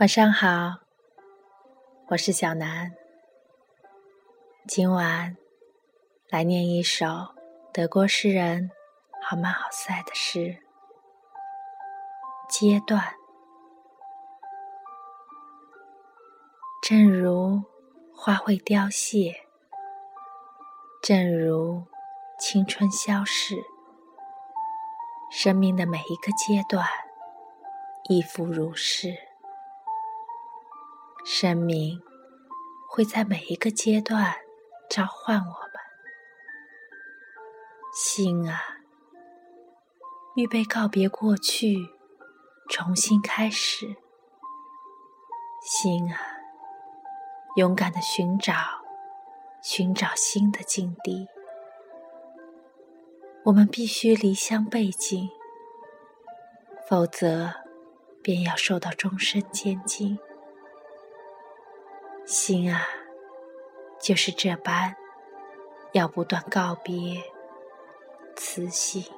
晚上好，我是小南。今晚来念一首德国诗人豪曼·豪塞的诗《阶段》。正如花会凋谢，正如青春消逝，生命的每一个阶段亦复如是。生命会在每一个阶段召唤我们，心啊，预备告别过去，重新开始。心啊，勇敢的寻找，寻找新的境地。我们必须离乡背井，否则便要受到终身监禁。心啊，就是这般，要不断告别，慈禧。